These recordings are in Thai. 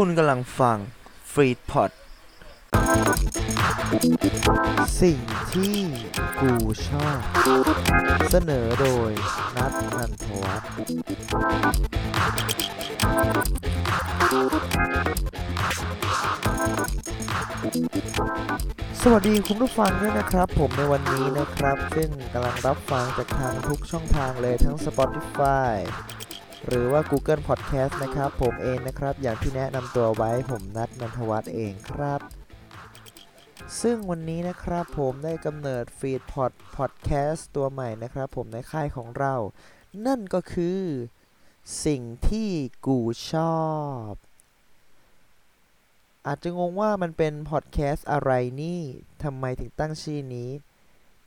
คุณกำลังฟังฟรีดพอดสิ่งที่กูชอบ เสนอโดยนัทนันทวัฒน์สวัสดีคุณผู้ฟังด้วยนะครับ ผมในวันนี้นะครับ ซึ่งกำลังรับฟังจากทางทุกช่องทางเลยทั้ง Spotify หรือว่า Google Podcast นะครับ ผมเองนะครับ อย่างที่แนะนำตัวไว้ผมนัทนันทวัฒน์เองครับ ซึ่งวันนี้นะครับผมได้กำเนิดฟีดพอดพอดแคสต์ตัวใหม่นะครับ ผมในค่ายของเรา นั่นก็คือสิ่งที่กูชอบ อาจจะงงว่ามันเป็นพอดแคสต์อะไรนี่ทำไมถึงตั้งชื่อนี้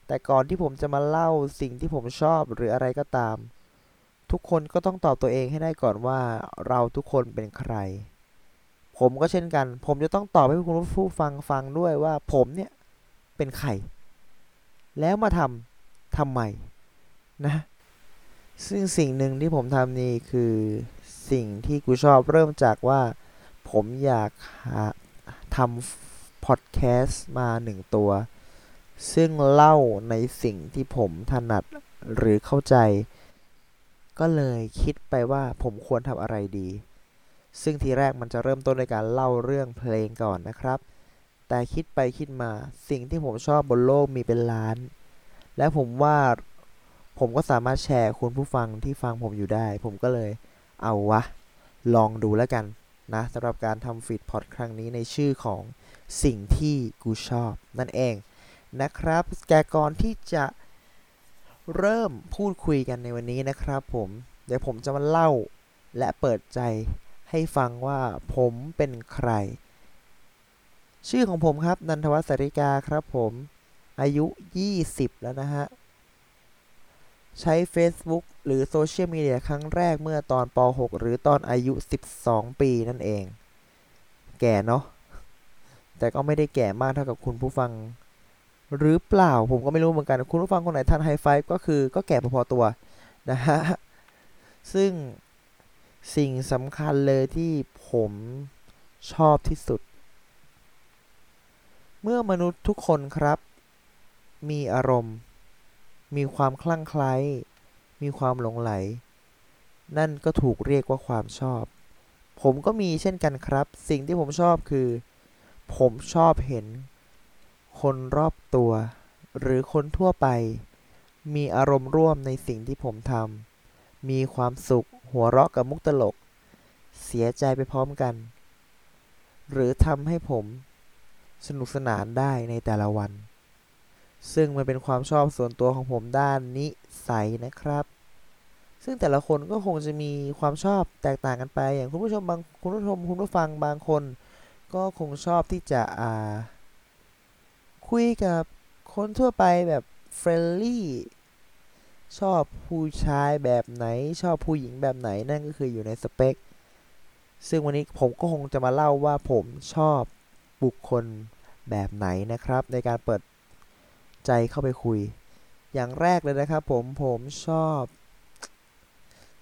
แต่ก่อนที่ผมจะมาเล่าสิ่งที่ผมชอบหรืออะไรก็ตาม ทุกคนก็ต้องตอบตัวเองให้ได้ก่อนว่าเราทุกคนเป็นใคร ผมก็เช่นกัน ผมจะต้องตอบให้คุณผู้ฟังฟังด้วยว่าผมเนี่ยเป็นใคร แล้วมาทำทำไมนะ ซึ่งสิ่งหนึ่งที่ผมทำนี่คือสิ่งที่กูชอบเริ่มจากว่า ผมอยากหาทำพอดแคสต์มาหนึ่งตัว ซึ่งเล่าในสิ่งที่ผมถนัดหรือเข้าใจ ก็เลยคิดไปว่าผมควรทำอะไรดี ซึ่งทีแรกมันจะเริ่มต้นในการเล่าเรื่องเพลงก่อนนะครับ แต่คิดไปคิดมาสิ่งที่ผมชอบบนโลกมีเป็นล้าน และผมว่าผมก็สามารถแชร์คุณผู้ฟังที่ฟังผมอยู่ได้ ผมก็เลยเอาวะ ลองดูแล้วกันนะสำหรับการทำฟีดพอดครั้งนี้ในชื่อของสิ่งที่กูชอบ นั่นเองนะครับ แกก่อนที่จะ เริ่มพูดคุยกันในวันนี้นะครับผมเดี๋ยวผมจะมาเล่าและเปิดใจให้ฟังว่าผมเป็นใคร ชื่อของผมครับ นันทวัฒน์สาริกาครับผม อายุ 20 แล้วนะฮะ ใช้ Facebook หรือโซเชียลมีเดียครั้งแรกเมื่อตอนป .6 หรือตอนอายุ 12 ปีนั่นเอง แก่เนาะแต่ก็ไม่ได้แก่มากเท่ากับคุณผู้ฟัง หรือเปล่าผมก็ไม่รู้เหมือนกัน คุณผู้ฟังคนไหนทันไฮไฟก็คือก็แก่พอๆตัวนะฮะ ซึ่งสิ่งสำคัญเลยที่ผมชอบที่สุด เมื่อมนุษย์ทุกคนครับ มีอารมณ์ มีความคลั่งไคล้ มีความหลงไหล นั่นก็ถูกเรียกว่าความชอบ ผมก็มีเช่นกันครับ สิ่งที่ผมชอบคือ ผมชอบเห็น คนรอบตัว หรือคนทั่วไป มีอารมณ์ร่วมในสิ่งที่ผมทำมีความสุขหัวเราะกับมุกตลก เสียใจไปพร้อมกัน หรือทำให้ผมสนุกสนานได้ในแต่ละวัน ซึ่งมันเป็นความชอบส่วนตัวของผมด้านนิสัยนะครับ ซึ่งแต่ละคนก็คงจะมีความชอบแตกต่างกันไป อย่างคุณผู้ชมบางคุณผู้ชมคุณผู้ฟังบางคน ก็คงชอบที่จะอ่า คุยกับคนทั่วไปแบบ friendly ชอบผู้ชายแบบไหน ชอบผู้หญิงแบบไหนนั่นก็คืออยู่ในสเปค ซึ่งวันนี้ผมก็คงจะมาเล่าว่าผมชอบบุคคลแบบไหนนะครับ ในการเปิดใจเข้าไปคุย อย่างแรกเลยนะครับ ผมผมชอบ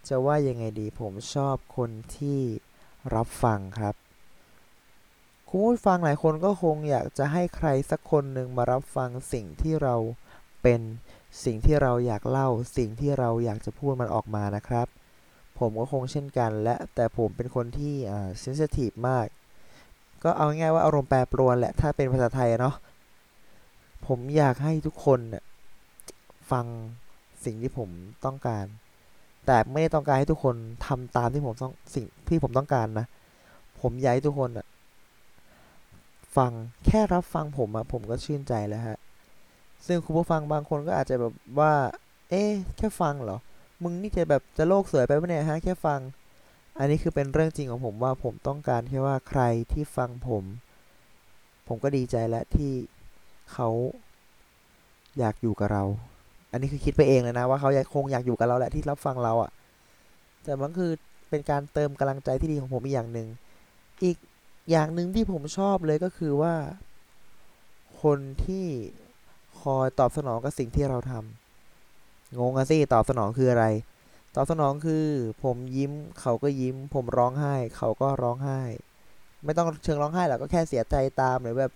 จะว่ายังไงดี ผมชอบคนที่รับฟังครับ ผู้ฟังหลายคนก็คงอยากจะให้ใครสักคนหนึ่งมารับฟังสิ่งที่เราเป็นสิ่งที่เราอยากเล่า สิ่งที่เราอยากจะพูดมันออกมานะครับ ผมก็คงเช่นกัน และแต่ผมเป็นคนที่อ่าเซนซิทีฟมาก ก็เอาง่ายว่าอารมณ์แปรปรวนแหละถ้าเป็นภาษาไทยเนาะผมอยากให้ทุกคนฟังสิ่งที่ผมต้องการ แต่ไม่ได้ต้องการให้ทุกคนทำตามที่ผมต้องสิ่งที่ผมต้องการนะ ผมอยากให้ทุกคนน่ะ ฟังแค่รับฟังผมอะผมก็ชื่นใจแล้วฮะ ซึ่งคุณผู้ฟังบางคนก็อาจจะแบบว่า เอ๊ะแค่ฟังเหรอ มึงนี่จะแบบจะโลกสวยไปปะเนี่ยฮะแค่ฟัง อันนี้คือเป็นเรื่องจริงของผมว่าผมต้องการแค่ว่าใครที่ฟังผม ผมก็ดีใจแล้วที่เขาอยากอยู่กับเรา อันนี้คือคิดไปเองเลยนะว่าเขาอยากคงอยากอยู่กับเราแหละที่รับฟังเราอะ่ะแต่มันคือเป็นการเติมกำลังใจที่ดีของผมอีกอย่างหนึ่งอีก อย่างหนึ่งที่ผมชอบเลยก็คือว่า คนที่คอยตอบสนองกับสิ่งที่เราทำงงอะสิตอบสนองคืออะไร ตอบสนองคือ ผมยิ้มเขาก็ยิ้ม ผมร้องไห้ เขาก็ร้องไห้ ไม่ต้องเชิงร้องไห้หรอกก็แค่เสียใจตามหรือแบบ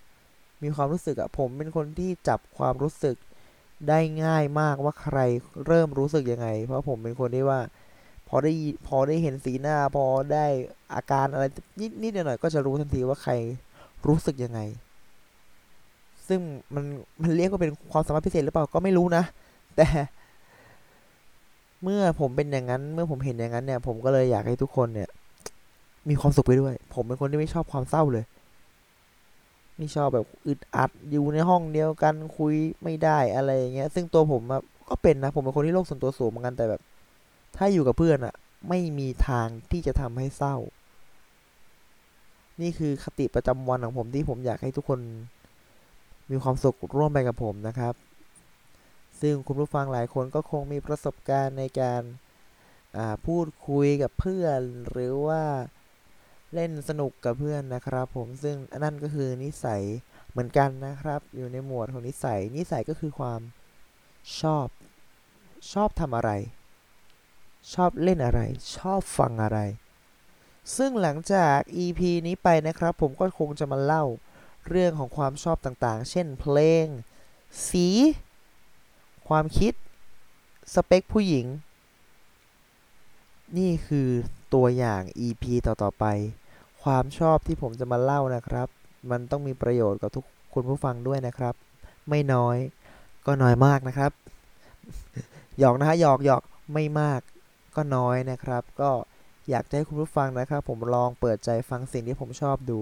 มีความรู้สึกอะผมเป็นคนที่จับความรู้สึกได้ง่ายมากว่าใครเริ่มรู้สึกยังไง เพราะผมเป็นคนที่ว่า พอได้พอได้เห็นสีหน้า พอได้อาการอะไรนิดนิดหน่อยก็จะรู้ทันทีว่าใครรู้สึกยังไง ซึ่งมันมันเรียกว่าเป็นความสามารถพิเศษหรือเปล่าก็ไม่รู้นะ แต่ เมื่อผมเป็นอย่างนั้น เมื่อผมเห็นอย่างนั้นเนี่ย ผมก็เลยอยากให้ทุกคนเนี่ย มีความสุขไปด้วย ผมเป็นคนที่ไม่ชอบความเศร้าเลยไม่ชอบแบบอึดอัดอยู่ในห้องเดียวกันคุยไม่ได้อะไรอย่างเงี้ย ซึ่งตัวผมก็เป็นนะ ผมเป็นคนที่โลกส่วนตัวสูงเหมือนกันแต่แบบ ถ้าอยู่กับเพื่อนอะไม่มีทางที่จะทำให้เศร้า นี่คือคติประจำวันของผมที่ผมอยากให้ทุกคนมีความสุขร่วมไปกับผมนะครับ ซึ่งคุณผู้ฟังหลายคนก็คงมีประสบการณ์ในการพูดคุยกับเพื่อน หรือว่าเล่นสนุกกับเพื่อนนะครับ ผมซึ่งนั่นก็คือนิสัยเหมือนกันนะครับ อยู่ในหมวดของนิสัย นิสัยก็คือความชอบชอบทำอะไร ชอบเล่นอะไร ชอบฟังอะไร ซึ่งหลังจาก EP นี้ไปนะครับ ผมก็คงจะมาเล่าเรื่องของความชอบต่างๆ เช่นเพลง สี ความคิด สเปคผู้หญิง นี่คือตัวอย่าง EP ต่อๆไป ความชอบที่ผมจะมาเล่านะครับ มันต้องมีประโยชน์กับทุกคุณผู้ฟังด้วยนะครับ ไม่น้อย ก็น้อยมากนะครับ หยอกนะฮะหยอกหยอกไม่มาก ก็น้อยนะครับ ก็อยากให้คุณผู้ฟังนะครับ ผมลองเปิดใจฟังสิ่งที่ผมชอบดู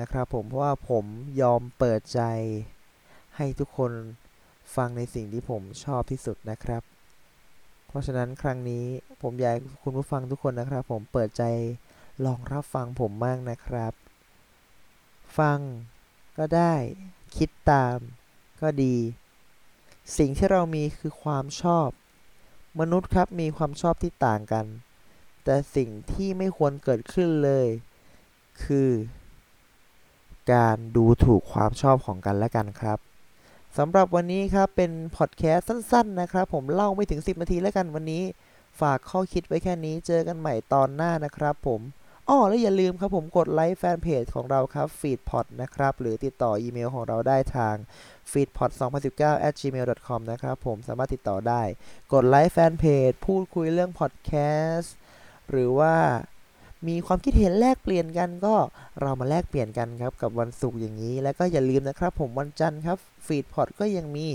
นะครับ ผมเพราะว่าผมยอมเปิดใจให้ทุกคนฟังในสิ่งที่ผมชอบที่สุดนะครับ เพราะฉะนั้นครั้งนี้ผมอยากคุณผู้ฟังทุกคนนะครับ ผมเปิดใจลองรับฟังผมมากนะครับ ฟังก็ได้คิดตามก็ดี สิ่งที่เรามีคือความชอบ มนุษย์ครับมีความชอบที่ต่างกัน แต่สิ่งที่ไม่ควรเกิดขึ้นเลย คือ การดูถูกความชอบของกันและกันครับสำหรับวันนี้ครับเป็นพอดแคสต์สั้น ๆ นะครับ ผมเล่าไม่ถึง 10 นาทีแล้วกันวันนี้ ฝากข้อคิดไว้แค่นี้เจอกันใหม่ตอนหน้านะครับ ผมอ้อแล้วอย่าลืมครับผมกดไลค์แฟนเพจของเราครับ feedpot นะครับ หรือติดต่ออีเมลของเราได้ทาง feedpot 2019 at gmail com นะครับผมสามารถติดต่อได้ กดไลค์แฟนเพจพูดคุยเรื่องพอดแคสต์หรือว่ามีความคิดเห็นแลกเปลี่ยนกันก็เรามาแลกเปลี่ยนกันครับ กับวันศุกร์อย่างนี้ แล้วก็อย่าลืมนะครับ ผมวันจันทร์ครับฟีดพอดก็ยังมี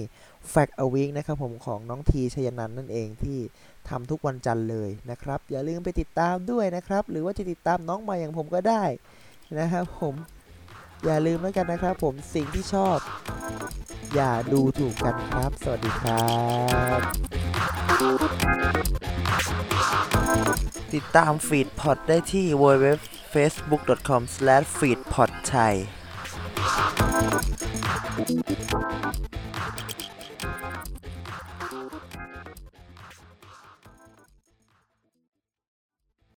Fact a Week นะครับผมของน้องทีชยนันนั่นเองที่ทำทุกวันจันทร์เลยนะครับ อย่าลืมไปติดตามด้วยนะครับ หรือว่าจะติดตามน้องมาอย่างผมก็ได้นะครับผมอย่าลืมแล้วกันนะครับ ผมสิ่งที่ชอบ อย่าดูถูกกันครับ สวัสดีครับติดตามฟีดพอดได้ที่ www.facebook.com/feedpodthai